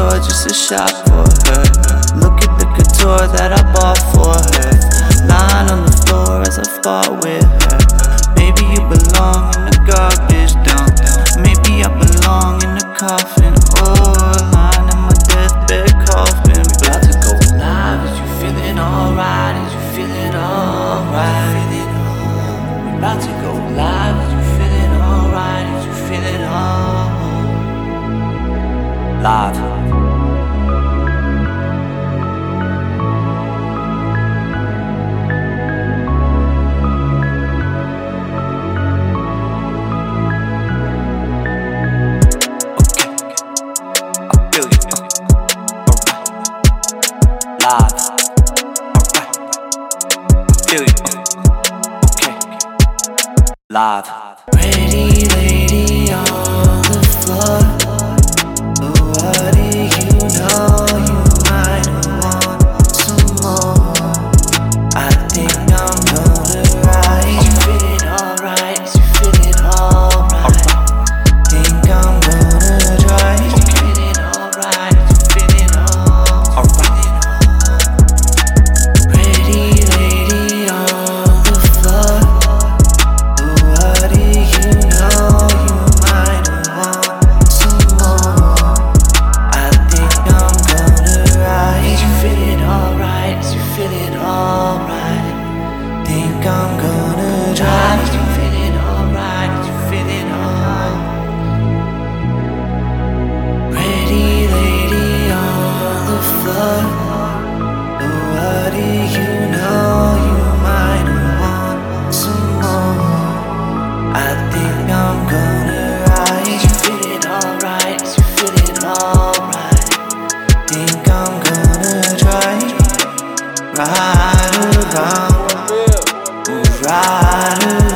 door just to shop for her. Look at the couture that I bought for her. Lying on the floor as I fought with her. Baby, you belong live. Radio. right around, move right around.